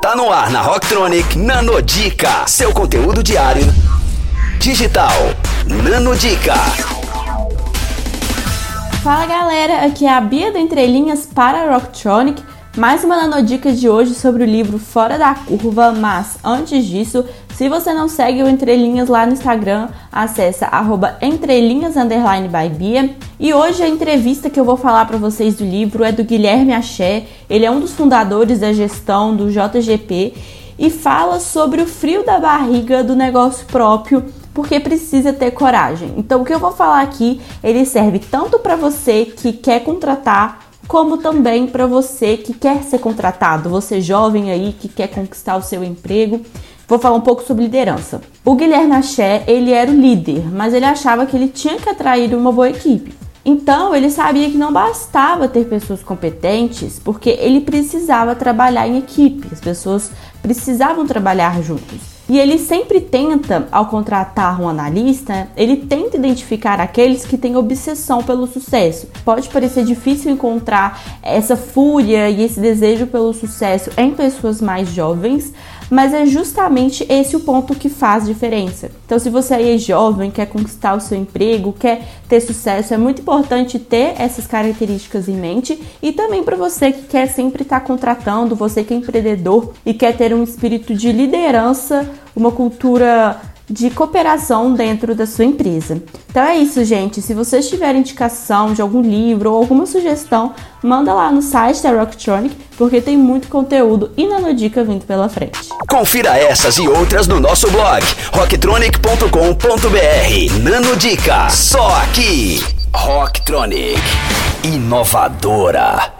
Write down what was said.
Tá no ar na Rocktronic Nanodica, seu conteúdo diário digital. Nanodica. Fala galera, aqui é a Bia do Entrelinhas para a Rocktronic. Mais uma nanodica de hoje sobre o livro Fora da Curva, mas antes disso, se você não segue o Entrelinhas lá no Instagram, acessa arroba entrelinhas by Bia. E hoje a entrevista que eu vou falar para vocês do livro é do Guilherme Axé, ele é um dos fundadores da gestão do JGP e fala sobre o frio da barriga do negócio próprio porque precisa ter coragem. Então, o que eu vou falar aqui, ele serve tanto para você que quer contratar como também para você que quer ser contratado, você jovem aí que quer conquistar o seu emprego. Vou falar um pouco sobre liderança. O Guilherme Axé, ele era o líder, mas ele achava que ele tinha que atrair uma boa equipe. Então, ele sabia que não bastava ter pessoas competentes, porque ele precisava trabalhar em equipe, as pessoas precisavam trabalhar juntos. E ele sempre tenta, ao contratar um analista, ele tenta identificar aqueles que têm obsessão pelo sucesso. Pode parecer difícil encontrar essa fúria e esse desejo pelo sucesso em pessoas mais jovens, mas é justamente esse o ponto que faz diferença. Então, se você aí é jovem, quer conquistar o seu emprego, quer ter sucesso, é muito importante ter essas características em mente e também para você que quer sempre estar tá contratando, você que é empreendedor e quer ter um espírito de liderança, uma cultura de cooperação dentro da sua empresa. Então é isso, gente. Se vocês tiverem indicação de algum livro ou alguma sugestão, manda lá no site da Rocktronic, porque tem muito conteúdo e nanodica vindo pela frente. Confira essas e outras no nosso blog rocktronic.com.br. Nanodica, só aqui. Rocktronic, inovadora.